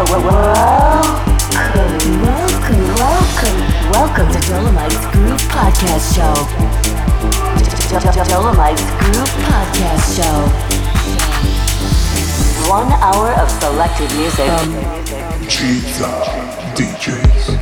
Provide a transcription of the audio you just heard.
Welcome, welcome, welcome, to Dolomite's Group Podcast Show. Dolomite's Podcast Show. One hour of selected music. DJs.